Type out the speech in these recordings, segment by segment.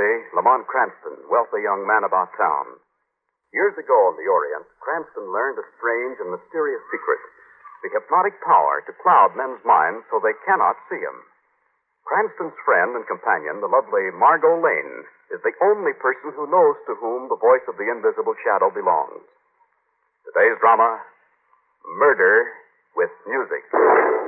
reality, Lamont Cranston, wealthy young man about town. Years ago in the Orient, Cranston learned a strange and mysterious secret the hypnotic power to cloud men's minds so they cannot see him. Cranston's friend and companion, the lovely Margot Lane, is the only person who knows to whom the voice of the invisible shadow belongs. Today's drama Murder with Music.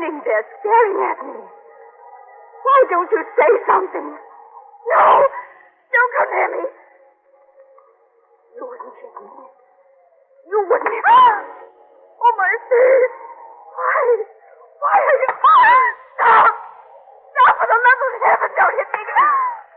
Standing there staring at me? Why don't you say something? No! Don't come near me! You wouldn't hit me. You wouldn't hit me. Oh, my face! Why? Why are you... Ah! Stop! Stop! For the love of heaven, don't hit me! Ah!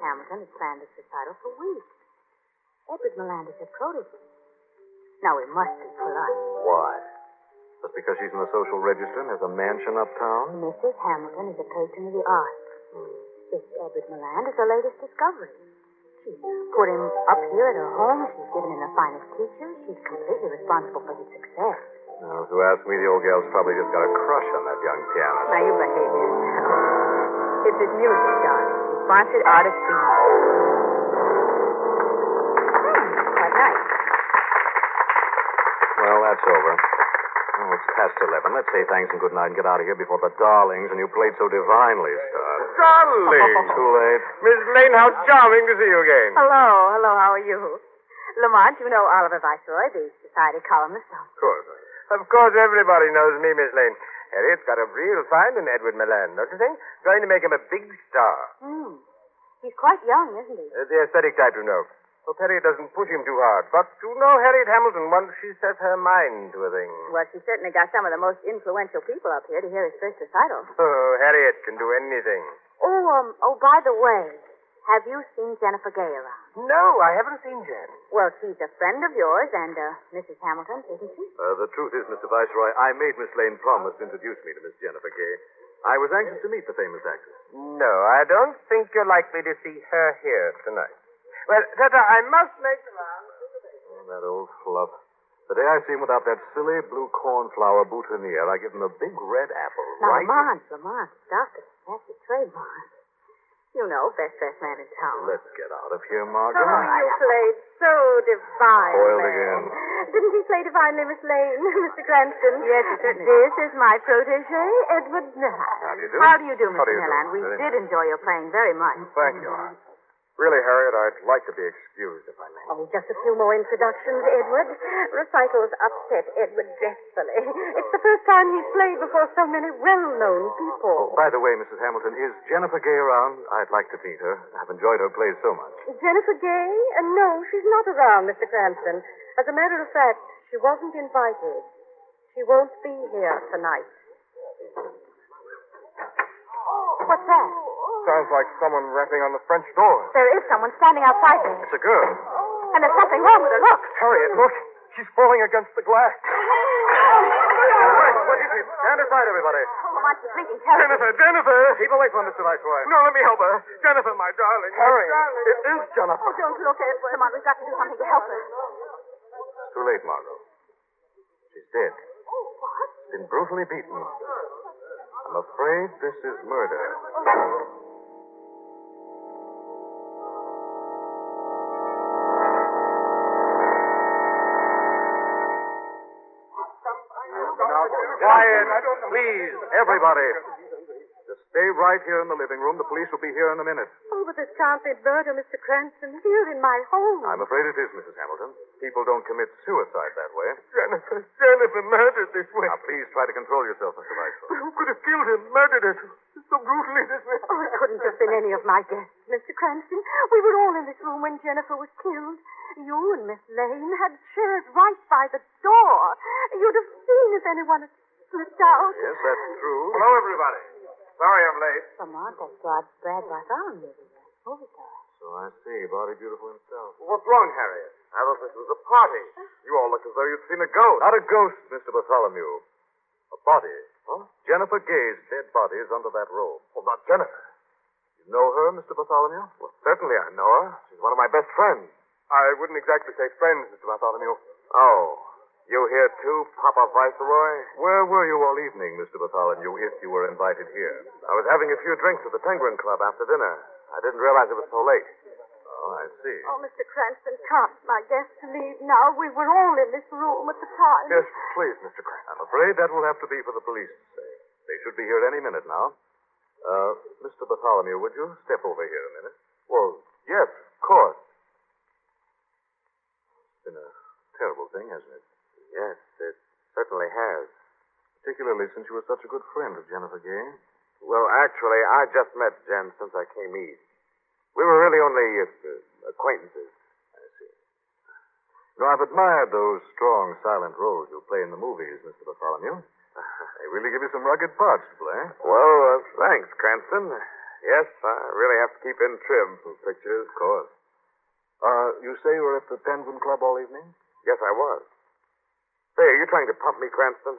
Hamilton has planned this recital for weeks. Edward Miranda's her protege. Now, we must be polite. Why? Just because she's in the social register and has a mansion uptown? Mrs. Hamilton is a patron of the arts. Hmm. This Edward Milan is her latest discovery. She's put him up here at her home. She's given him the finest teachers. She's completely responsible for his success. Now, if you ask me, the old gal's probably just got a crush on that young pianist. Now, you behave yourself. It's his music, darling. He's sponsored artist for years. Hmm, quite nice. Well, that's over. Oh, it's past eleven. Let's say thanks and good night and get out of here before the darlings and you played so divinely start. Darling! Too late. Miss Lane, how charming to see you again. Hello, hello, how are you? Lamont, you know Oliver Viceroy, the society columnist. Of course. Of course, everybody knows me, Miss Lane. Harriet's got a real find in Edward Milan, don't you think? Trying to make him a big star. Hmm. He's quite young, isn't he? Uh, the aesthetic type, you know. Hope Harriet doesn't push him too hard. But you know Harriet Hamilton, once she sets her mind to a thing. Well, she certainly got some of the most influential people up here to hear his first recital. Oh, Harriet can do anything. Oh, um, oh, by the way, have you seen Jennifer Gay around? No, I haven't seen Jen. Well, she's a friend of yours and, uh, Mrs. Hamilton, isn't she? Uh, the truth is, Mr. Viceroy, I made Miss Lane promise to introduce me to Miss Jennifer Gay. I was anxious to meet the famous actress. No, I don't think you're likely to see her here tonight. Well, Tata, I must make the round. Oh, that old fluff. The day I see him without that silly blue cornflower boutonniere, I give him a big red apple. Now, right? Lamont, Lamont, stop it. That's a trademark. You know, best dressed man in town. Let's get out of here, Margaret. Oh, you played so divinely. Spoiled again. Didn't he play divinely, Miss Lane, Mr. Cranston? Yes, he certainly This is my protege, Edward Milan. How do you do? How do you do, How Mr. do you do? Milan? We Very did enjoy your playing very much. Thank you. Really, Harriet, I'd like to be excused if I may. Oh, just a few more introductions, Edward. Recitals upset Edward dreadfully. It's the first time he's played before so many well-known Oh, people. by the way, Mrs. Hamilton, is Jennifer Gay around? I'd like to meet her. I've enjoyed her plays so much. Jennifer Gay? Uh, no, she's not around, Mr. Cranston. As a matter of fact, she wasn't invited. She won't be here tonight. What's that? Sounds like someone rapping on the French door. There is someone standing outside there. It's a girl. Oh. And there's something wrong with her. Look. Harriet, look. She's falling against the glass. What is it? Stand aside, everybody. Oh, Lamont, she's bleeding terribly. Jennifer, Jennifer! Keep away from Mr. Viceroy. No, let me help her. Jennifer, my darling. Harriet, it is Jennifer. Oh, don't look, Edward. Lamont, we've got to do something to help her. It's too late, Margot. She's dead. Oh, what? Been brutally beaten. I'm afraid this is murder. Quiet, please, everybody. Just stay right here in the living room. The police will be here in a minute. Oh, but this can't be murder, Mr. Cranston. Here in my home. I'm afraid it is, Mrs. Hamilton. People don't commit suicide that way. Jennifer, Jennifer murdered this way. Now, please try to control yourself, Mr. Viceroy. Who could have killed him, murdered him so brutally this way? Oh, it couldn't have been any of my guests, Mr. Cranston. We were all in this room when Jennifer was killed. You and Miss Lane had chairs right by the door. You'd have seen if anyone had slipped out. Yes, that's true. Hello, everybody. Sorry I'm late. Lamont, that's Brad, Brad Bartholomew, the movie star. Oh, so I see. Body beautiful himself. What's wrong, Harriet? I thought this was a party. You all look as though you'd seen a ghost. Not a ghost, Mr. Bartholomew. A body. Huh? Jennifer Gay's dead body is under that robe. Well, not Jennifer. You know her, Mr. Bartholomew? Well, certainly I know her. She's one of my best friends. I wouldn't exactly say friends, Mr. Bartholomew. Oh. You here too, Papa Viceroy? Where were you all evening, Mr. Bartholomew, if you were invited here? I was having a few drinks at the Penguin Club after dinner. I didn't realize it was so late. Oh, I see. Oh, Mr. Cranston, can't my guests leave now? We were all in this room at the time. Yes, please, Mr. Cranston. I'm afraid that will have to be for the police to say. They should be here any minute now. Uh, Mr. Bartholomew, would you step over here a minute? Well, yes, of course. It's been a terrible thing, hasn't it? Yes, it certainly has. Particularly since you were such a good friend of Jennifer Gay. Well, actually, I just met Jen since I came east. We were really only uh, acquaintances. I see. You know, I've admired those strong, silent roles you play in the movies, Mr. Bartholomew. They really give you some rugged parts to play. Well, uh, thanks, Cranston. Yes, I really have to keep in trim for pictures. Of course. Uh, you say you were at the Penguin Club all evening? Yes, I was. Say, are you trying to pump me, Cranston?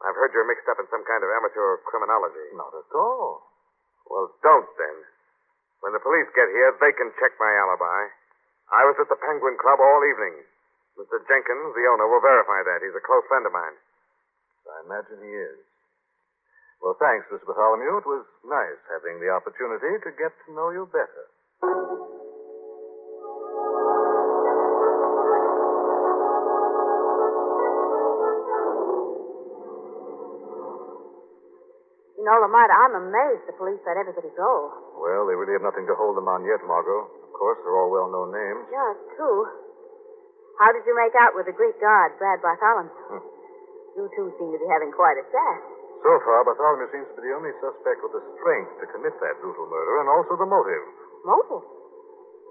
I've heard you're mixed up in some kind of amateur criminology. Not at all. Well, don't then. When the police get here, they can check my alibi. I was at the Penguin Club all evening. Mr. Jenkins, the owner, will verify that. He's a close friend of mine. I imagine he is. Well, thanks, Mr. Bartholomew. It was nice having the opportunity to get to know you better. You know, Lamont, I'm amazed the police let everybody go. Well, they really have nothing to hold them on yet, Margot. Of course, they're all well known names. Yeah, it's true. How did you make out with the Greek guard, Brad Bartholomew? Hmm. You two seem to be having quite a chat. So far, Bartholomew seems to be the only suspect with the strength to commit that brutal murder and also the motive. Motive?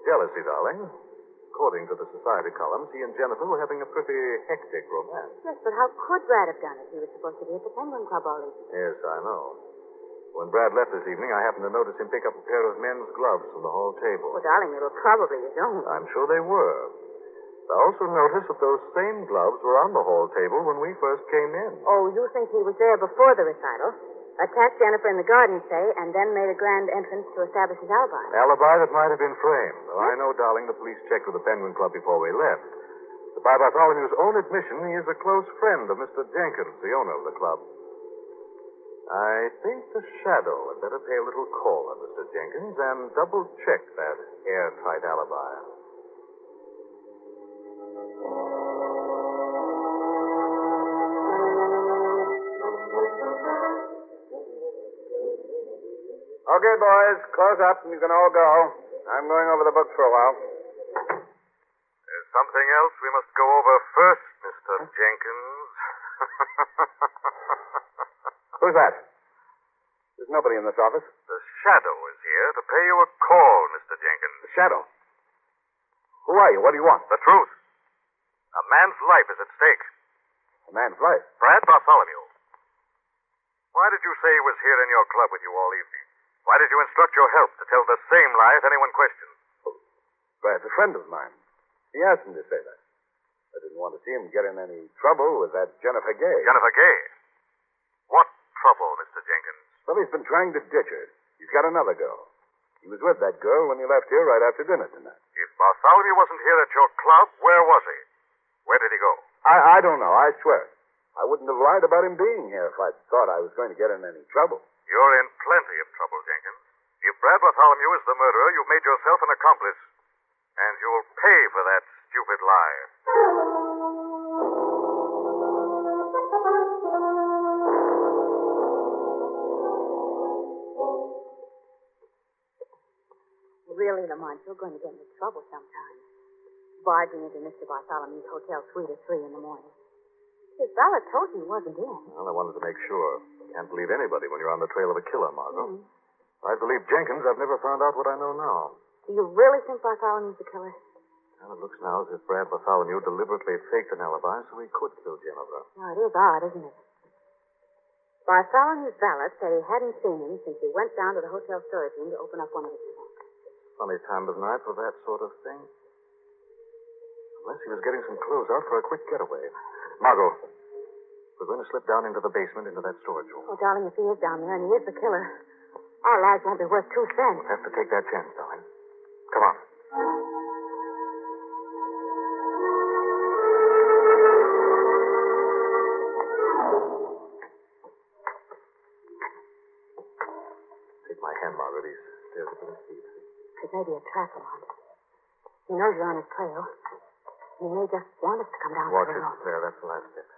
Jealousy, darling. According to the society columns, he and Jennifer were having a pretty hectic romance. Yes, but how could Brad have done it? He was supposed to be at the Penguin Club all evening. Yes, I know. When Brad left this evening, I happened to notice him pick up a pair of men's gloves from the hall table. Well, darling, they were probably his own. I'm sure they were. I also noticed that those same gloves were on the hall table when we first came in. Oh, you think he was there before the recital? Attacked Jennifer in the garden, say, and then made a grand entrance to establish his alibi. Alibi that might have been framed. I know, darling, the police checked with the Penguin Club before we left. But by Bartholomew's own admission, he is a close friend of Mr. Jenkins, the owner of the club. I think the shadow had better pay a little call on Mr. Jenkins and double check that airtight alibi. Okay, boys, close up and you can all go. I'm going over the books for a while. There's something else we must go over first, Mr. Jenkins. Who's that? There's nobody in this office. the shadow is here to pay you a call, Mr. Jenkins. The shadow. Who are you? What do you want? The truth. A man's life is at stake. A man's life. Brad Bartholomew. Why did you say he was here in your club with you all evening? Why did you instruct your help to tell the same lie if anyone questioned? Brad's a friend of mine. He asked me to say that. I didn't want to see him get in any trouble with that Jennifer Gay. Jennifer Gay. What trouble, Mr. Jenkins? Well, he's been trying to ditch her. He's got another girl. He was with that girl when he left here right after dinner tonight. If Bartholomew wasn't here at your club, where was he? Where did he go? I, I don't know, I swear. I wouldn't have lied about him being here if I'd thought I was going to get in any trouble. You're in plenty of trouble, Jenkins. If Brad Bartholomew is the murderer, you've made yourself an accomplice. And you'll pay for that stupid lie. Really, Lamont, you're going to get into trouble sometime. Barging into Mr. Bartholomew's hotel suite at three in the morning. His valet told you he wasn't in. Well, I wanted to make sure. Can't believe anybody when you're on the trail of a killer, Margot. Hmm. I believe Jenkins. I've never found out what I know now. Do you really think Bartholomew's the killer? Well, it looks now as if Brad Bartholomew deliberately faked an alibi so he could kill Jennifer. Well, it is odd, isn't it? Bartholomew's valet said he hadn't seen him since he went down to the hotel storage room to open up one of his trunks. Funny time of night for that sort of thing. Unless he was getting some clothes out for a quick getaway. Margot, we're going to slip down into the basement into that storage room. Oh, darling, if he is down there and he is the killer, our lives won't be worth two cents. We'll have to take that chance, darling. Come on. Take my hand, Margaret. These stairs are pretty steep. It may be a trap, Lamont. He knows you're on his trail. He may just want us to come down Watch it. There, that's the last step.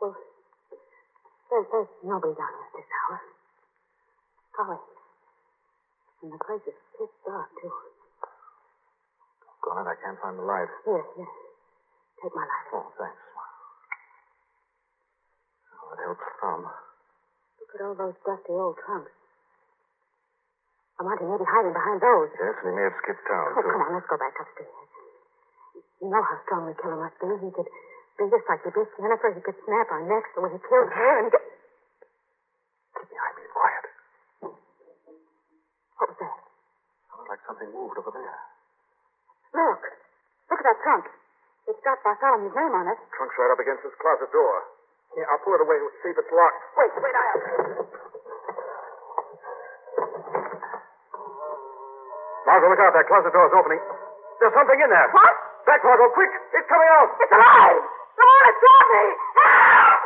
Well, there's, there's nobody down here at this hour. Golly. And the place is pitch dark, too. Gone, I can't find the light. Here, here. Take my light. Oh, thanks. Oh, it helps some. Look at all those dusty old trunks. Lamont, he may be hiding behind those. Yes, and he may have skipped town, Oh, too. come on, let's go back upstairs. You know how strong the killer must be. He could us like he beat Jennifer. He could snap our necks the way he killed her and get... Keep behind me and quiet. What was that? Sounded like something moved over there. Look. Look at that trunk. It's got Bartholomew's name on it. Trunk's right up against this closet door. Yeah, I'll pull it away and see if it's locked. Wait, wait, I'll... Margot, look out. That closet door's opening. There's something in there. What? Back, Margot, quick. It's coming out. It's alive! Me! Help!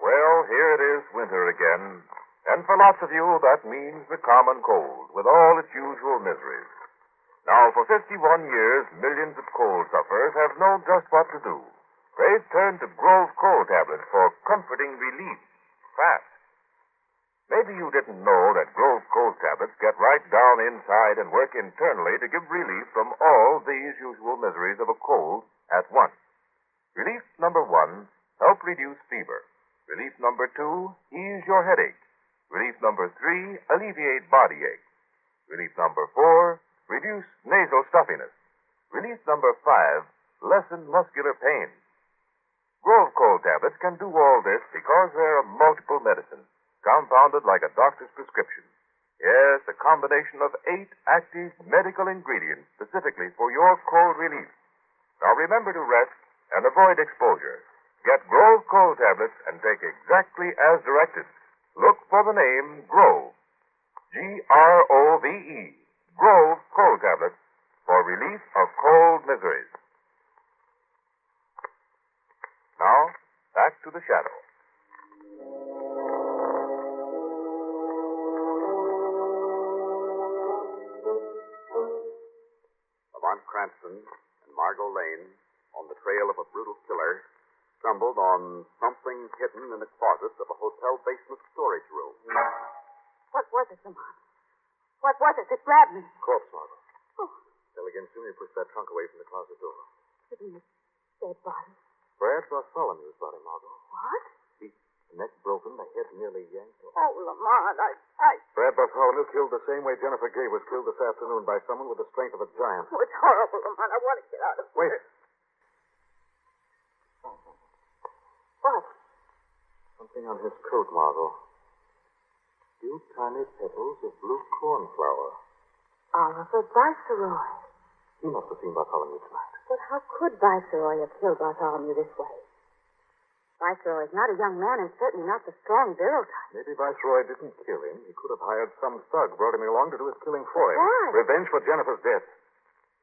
Well, here it is, winter again. And for lots of you, that means the common cold, with all its usual miseries. Now, for 51 years, millions of cold sufferers have known just what to do. They've turned to Grove cold tablets for comforting relief, fast. Maybe you didn't know that Grove cold tablets get right down inside and work internally to give relief from all these usual miseries of a cold at once. Relief number one, help reduce fever. Relief number two, ease your headache. Relief number three, alleviate body ache. Relief number four, reduce nasal stuffiness. Relief number five, lessen muscular pain. Grove cold tablets can do all this because they're a multiple medicine, compounded like a doctor's prescription. Yes, a combination of eight active medical ingredients specifically for your cold relief. Now remember to rest and avoid exposure. Get Grove cold tablets and take exactly as directed. Look for the name Grove. G R O V E. Grove cold tablets for relief of cold miseries. Now, back to the shadow. Lamont Cranston and Margot Lane, on the trail of a brutal killer, stumbled on something hidden in the closet of a hotel basement storage room. What was it, Lamont? What was it that grabbed me? Corpse, Margot. Oh, Tell again soon you push that trunk away from the closet door. sitting in dead body. Brad Bartholomew's body, Margot. What? He, he Neck broken, the head nearly yanked off. Oh, Lamont, I, I, Brad Bartholomew killed the same way Jennifer Gay was killed this afternoon by someone with the strength of a giant. oh, it's horrible, Lamont. I want to get out of here. Wait. here. What? Something on his coat, Margot. Few tiny petals of blue cornflower. Oliver Viceroy. He must have seen Bartholomew tonight. But how could Viceroy have killed Bartholomew this way? Viceroy is not a young man and certainly not the strong, virile type. Maybe Viceroy didn't kill him. He could have hired some thug, brought him along to do his killing for him. Why? Revenge for Jennifer's death.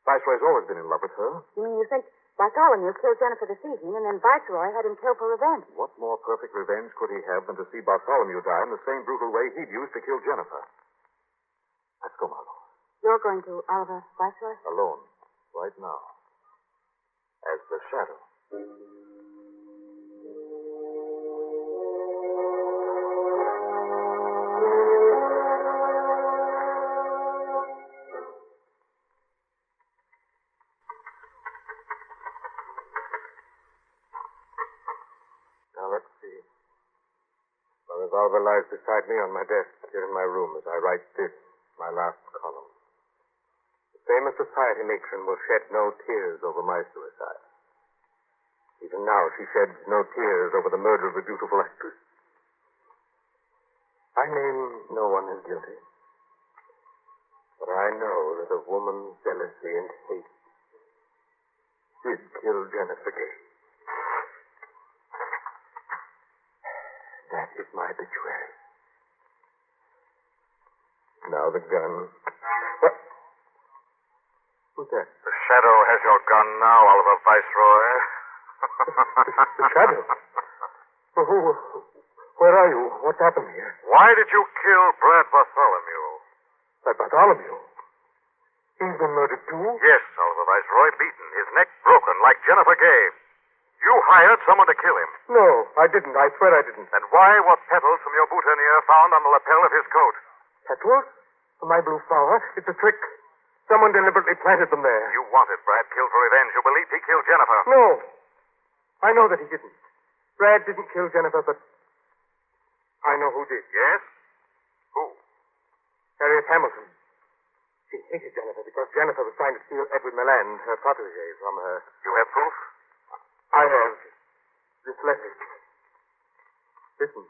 Viceroy's always been in love with her. You mean you think Bartholomew killed Jennifer this evening and then Viceroy had him killed for revenge? What more perfect revenge could he have than to see Bartholomew die in the same brutal way he'd used to kill Jennifer? Let's go, Margot. You're going to Oliver Viceroy? Alone. Right now. As the shadow. Now, let's see. My revolver lies beside me on my desk here in my room as I write this, my last column. The famous society matron will shed no tears over my suicide. Even now, she sheds no tears over the murder of a beautiful actress. I name no one as guilty. But I know that a woman's jealousy and hate did kill Jennifer Gay. That is my obituary. Now the gun. What? Who's that? The shadow has your gun now, Oliver Viceroy. The shadow? Oh, who, where are you? What's happened here? Why did you kill Brad Bartholomew? That Bartholomew. He's been murdered too? Yes, Oliver Viceroy, beaten, his neck broken, like Jennifer Gay. You hired someone to kill him. No, I didn't. I swear I didn't. Then why were petals from your boutonniere found on the lapel of his coat? Petals? My blue flower? It's a trick. Someone deliberately planted them there. You wanted Brad killed for revenge. You believed he killed Jennifer. No. I know that he didn't. Brad didn't kill Jennifer, but I know who did. Yes? Who? Harriet Hamilton. She hated Jennifer because Jennifer was trying to steal Edward Milan, her protege, from her. You have proof? I have this letter. Listen.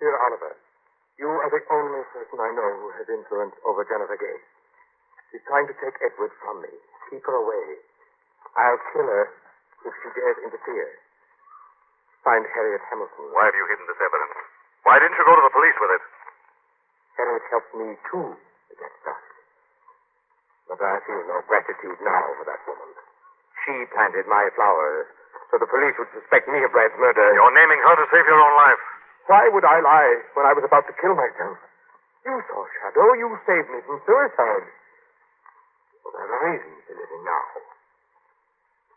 Dear Oliver, you are the only person I know who has influence over Jennifer Gay. She's trying to take Edward from me. Keep her away. I'll kill her if she dares interfere. Find Harriet Hamilton. Why have you hidden this evidence? Why didn't you go to the police with it? Harriet helped me, too, to get started. But I feel no gratitude now for that woman. She planted my flowers so the police would suspect me of Brad's murder. You're naming her to save your own life. Why would I lie when I was about to kill myself? You saw Shadow. You saved me from suicide. Well, there's a reason for living now.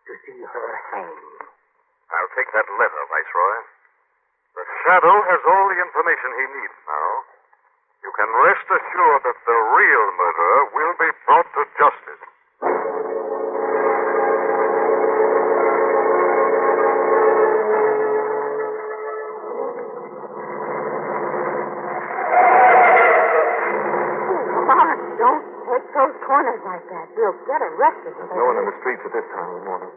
To see her. I'll take that letter, Viceroy. The Shadow has all the information he needs now. You can rest assured that the real murderer will be brought to justice. Like that. We'll get arrested. if No one in the streets at this time of the morning.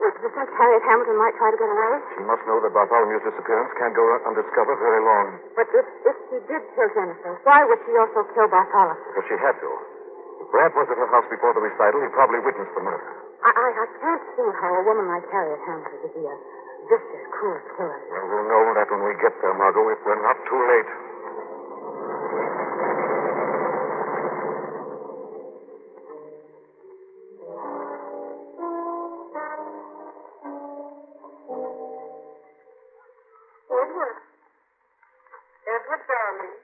Would you think Harriet Hamilton might try to get away? She must know that Bartholomew's disappearance can't go undiscovered very long. But if, if she did kill Jennifer, why would she also kill Bartholomew? Because she had to. If Brad was at her house before the recital, he probably witnessed the murder. I, I, I can't see how a woman like Harriet Hamilton could be a vicious, cruel killer. Well, we'll know that when we get there, Margot, if we're not too late. Edward. Edward, darling.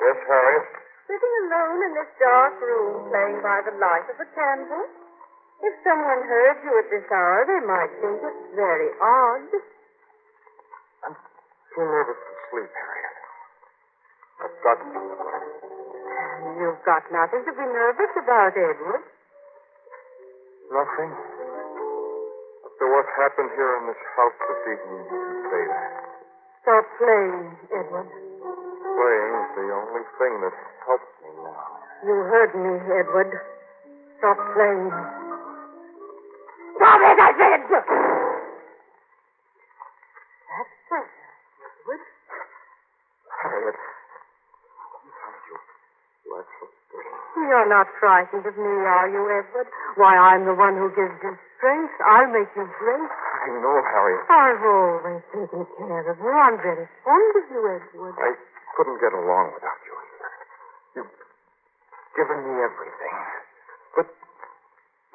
Yes, Harriet? Sitting alone in this dark room playing by the light of a candle? If someone heard you at this hour, they might think it very odd. I'm too nervous to sleep, Harriet. I've got to. You've got nothing to be nervous about, Edward. Nothing. What's what happened here in this house this evening, you can say that. Stop playing, Edward. Playing's the only thing that helps me now. You heard me, Edward. Stop playing. Stop it, I said! That's better, Edward. Harriet, sometimes you, you act so strange. You're not frightened of me, are you, Edward? Why, I'm the one who gives you strength. I'll make you great. I know, Harriet. I've always taken care of you. I'm very fond of you, Edward. I couldn't get along without you. You've given me everything. But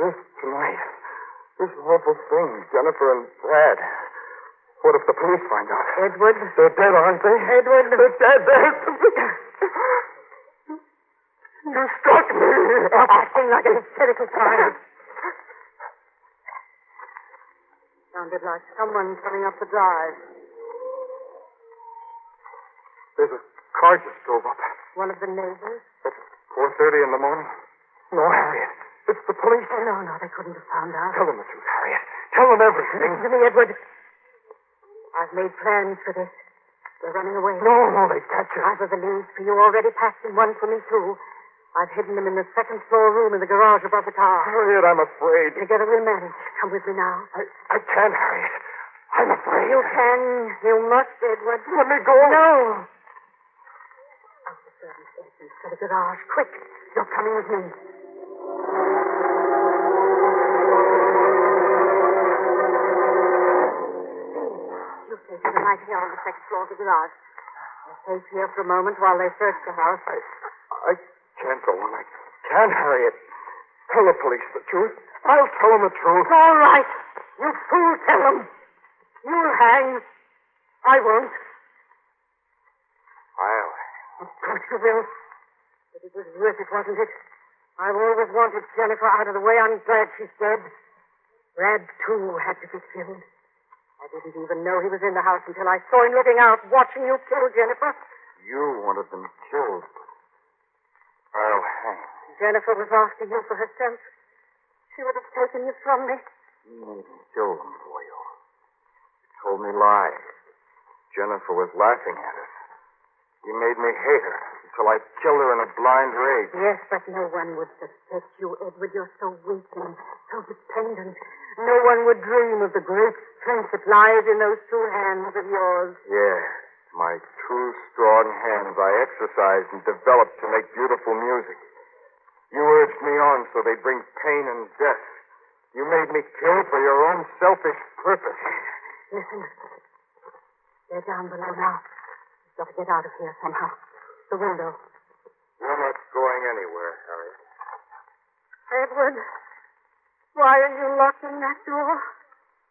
this tonight, this awful thing, Jennifer and Brad. What if the police find out? Edward. They're dead, aren't they? Edward. They're dead. They're... You struck me. Stop acting like an hysterical child. Sounded like someone coming up the drive. There's a car just drove up One of the neighbors? at 4.30 in the morning. No, Harriet. It's the police. Oh, no, no, they couldn't have found out. Tell them the truth, Harriet. Tell them everything. Listen to me, Edward. I've made plans for this. They're running away. No, no, they catch us. I've a valise for you already packed and one for me, too. I've hidden them in the second floor room in the garage above the car. Harriet, I'm afraid. Together we'll manage. Come with me now. I, I can't, Harriet. I'm afraid. You can. You must, Edward. Let me go. No. Out the servant's entrance to the garage. Quick. You're coming with me. You take them right here on the second floor of the garage. We're safe here for a moment while they search the house. I, I can't go on. I can't, Harriet. Tell the police the truth. I'll tell them the truth. All right. You fool, tell them. You'll hang. I won't. I'll. Of course you will. But it was worth it, wasn't it? I've always wanted Jennifer out of the way. I'm glad she's dead. Brad, too, had to be killed. I didn't even know he was in the house until I saw him looking out, watching you kill Jennifer. You wanted them killed. Hang. Jennifer was after you for herself. She would have taken you from me. You made me kill them for you. You told me lies. Jennifer was laughing at us. You made me hate her until I killed her in a blind rage. Yes, but no one would suspect you, Edward. You're so weak and so dependent. No one would dream of the great strength that lies in those two hands of yours. Yes, my two strong hands I exercised and developed to make beautiful music. You urged me on so they'd bring pain and death. You made me kill for your own selfish purpose. Listen. They're down below now. We've got to get out of here somehow. The window. You're not going anywhere, Harriet. Edward, why are you locking that door?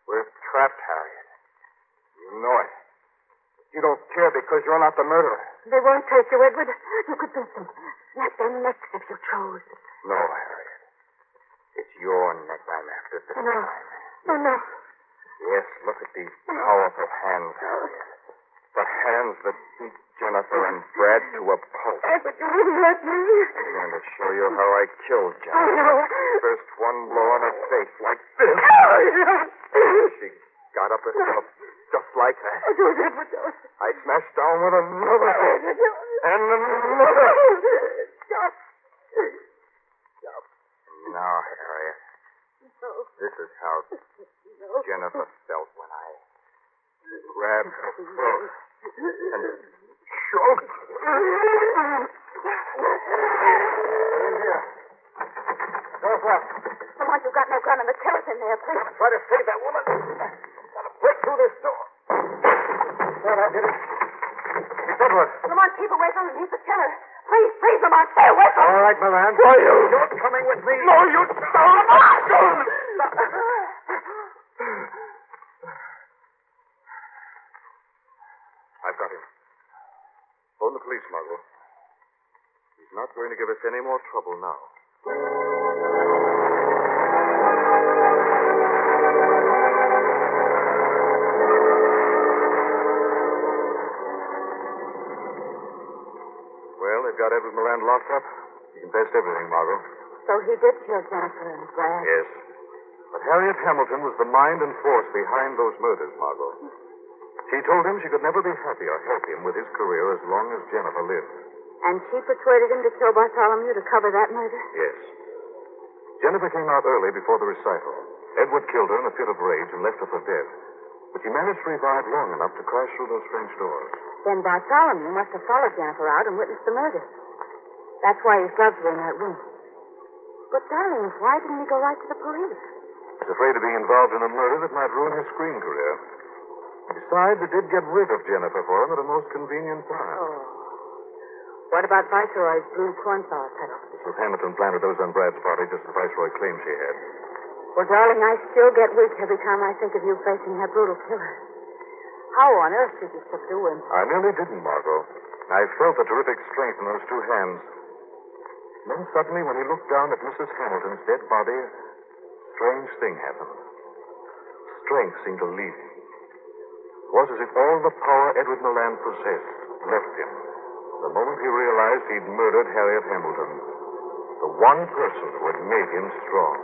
We're trapped, Harriet. You know it. You don't care because you're not the murderer. They won't take you, Edward. You could beat them. Snap their necks if you chose. No, Harriet. It's your neck I'm after this No. time. Oh, no. Yes, look at these powerful hands, Harriet. The hands that beat Jennifer and Brad to a pulp. Edward, you wouldn't let me. I'm going to show you how I killed Oh, Jennifer. no. First one blow on her face, like this. Oh, she got up herself, just like that. Oh, do it, Edward. do it. I smashed down with another hit. And another. Stop. Now, Harriet, No. this is how No. Jennifer felt when I grabbed her throat and choked. In here. Come on, you've got no gun and the killer's in there, please. Try to save that woman. Break through this door. There, I did it. It's Edward. Lamont, keep away from him. He's the killer. Please, please, Lamont, stay away from him. All right, Milan. Why, you? You're coming with me. No, you don't. I've got him. Phone the police, Margot. He's not going to give us any more trouble now. Got Edward Moran locked up. He confessed everything, Margot. So he did kill Jennifer and Brad. Yes. But Harriet Hamilton was the mind and force behind those murders, Margot. She told him she could never be happy or help him with his career as long as Jennifer lived. And she persuaded him to kill Bartholomew to cover that murder? Yes. Jennifer came out early before the recital. Edward killed her in a fit of rage and left her for dead. But she managed to revive long enough to crash through those French doors. Then Bartholomew must have followed Jennifer out and witnessed the murder. That's why his gloves were in that room. But, darling, why didn't he go right to the police? He's afraid of being involved in a murder that might ruin his screen career. Besides, it did get rid of Jennifer for him at a most convenient time. Oh. What about Viceroy's blue cornflower petals? Mrs. Hamilton planted those on Brad's party just as Viceroy claimed she had. Well, darling, I still get weak every time I think of you facing that brutal killer. How on earth did you subdue him? I nearly didn't, Margot. I felt the terrific strength in those two hands. Then suddenly, when he looked down at Mrs. Hamilton's dead body, a strange thing happened. Strength seemed to leave him. It was as if all the power Edward Milan possessed left him. The moment he realized he'd murdered Harriet Hamilton, the one person who had made him strong.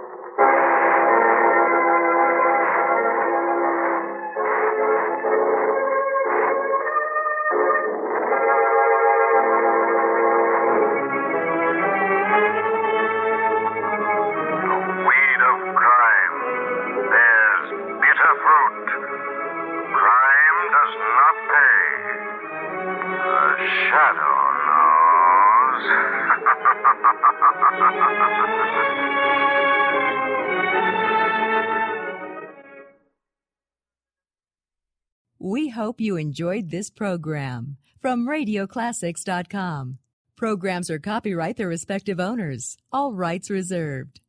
Hope you enjoyed this program from RadioClassics.com. Programs are copyright their respective owners, all rights reserved.